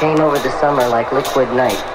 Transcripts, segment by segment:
came over the summer like liquid night.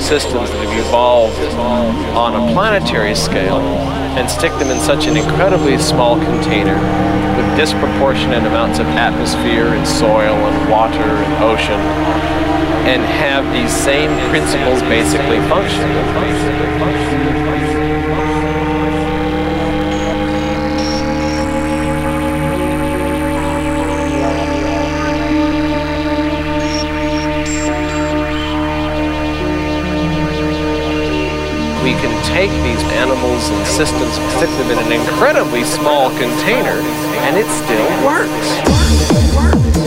Systems that have evolved on a planetary scale and stick them in such an incredibly small container with disproportionate amounts of atmosphere and soil and water and ocean and have these same principles basically function? We can take these animals and systems and stick them in an incredibly small container and it still works.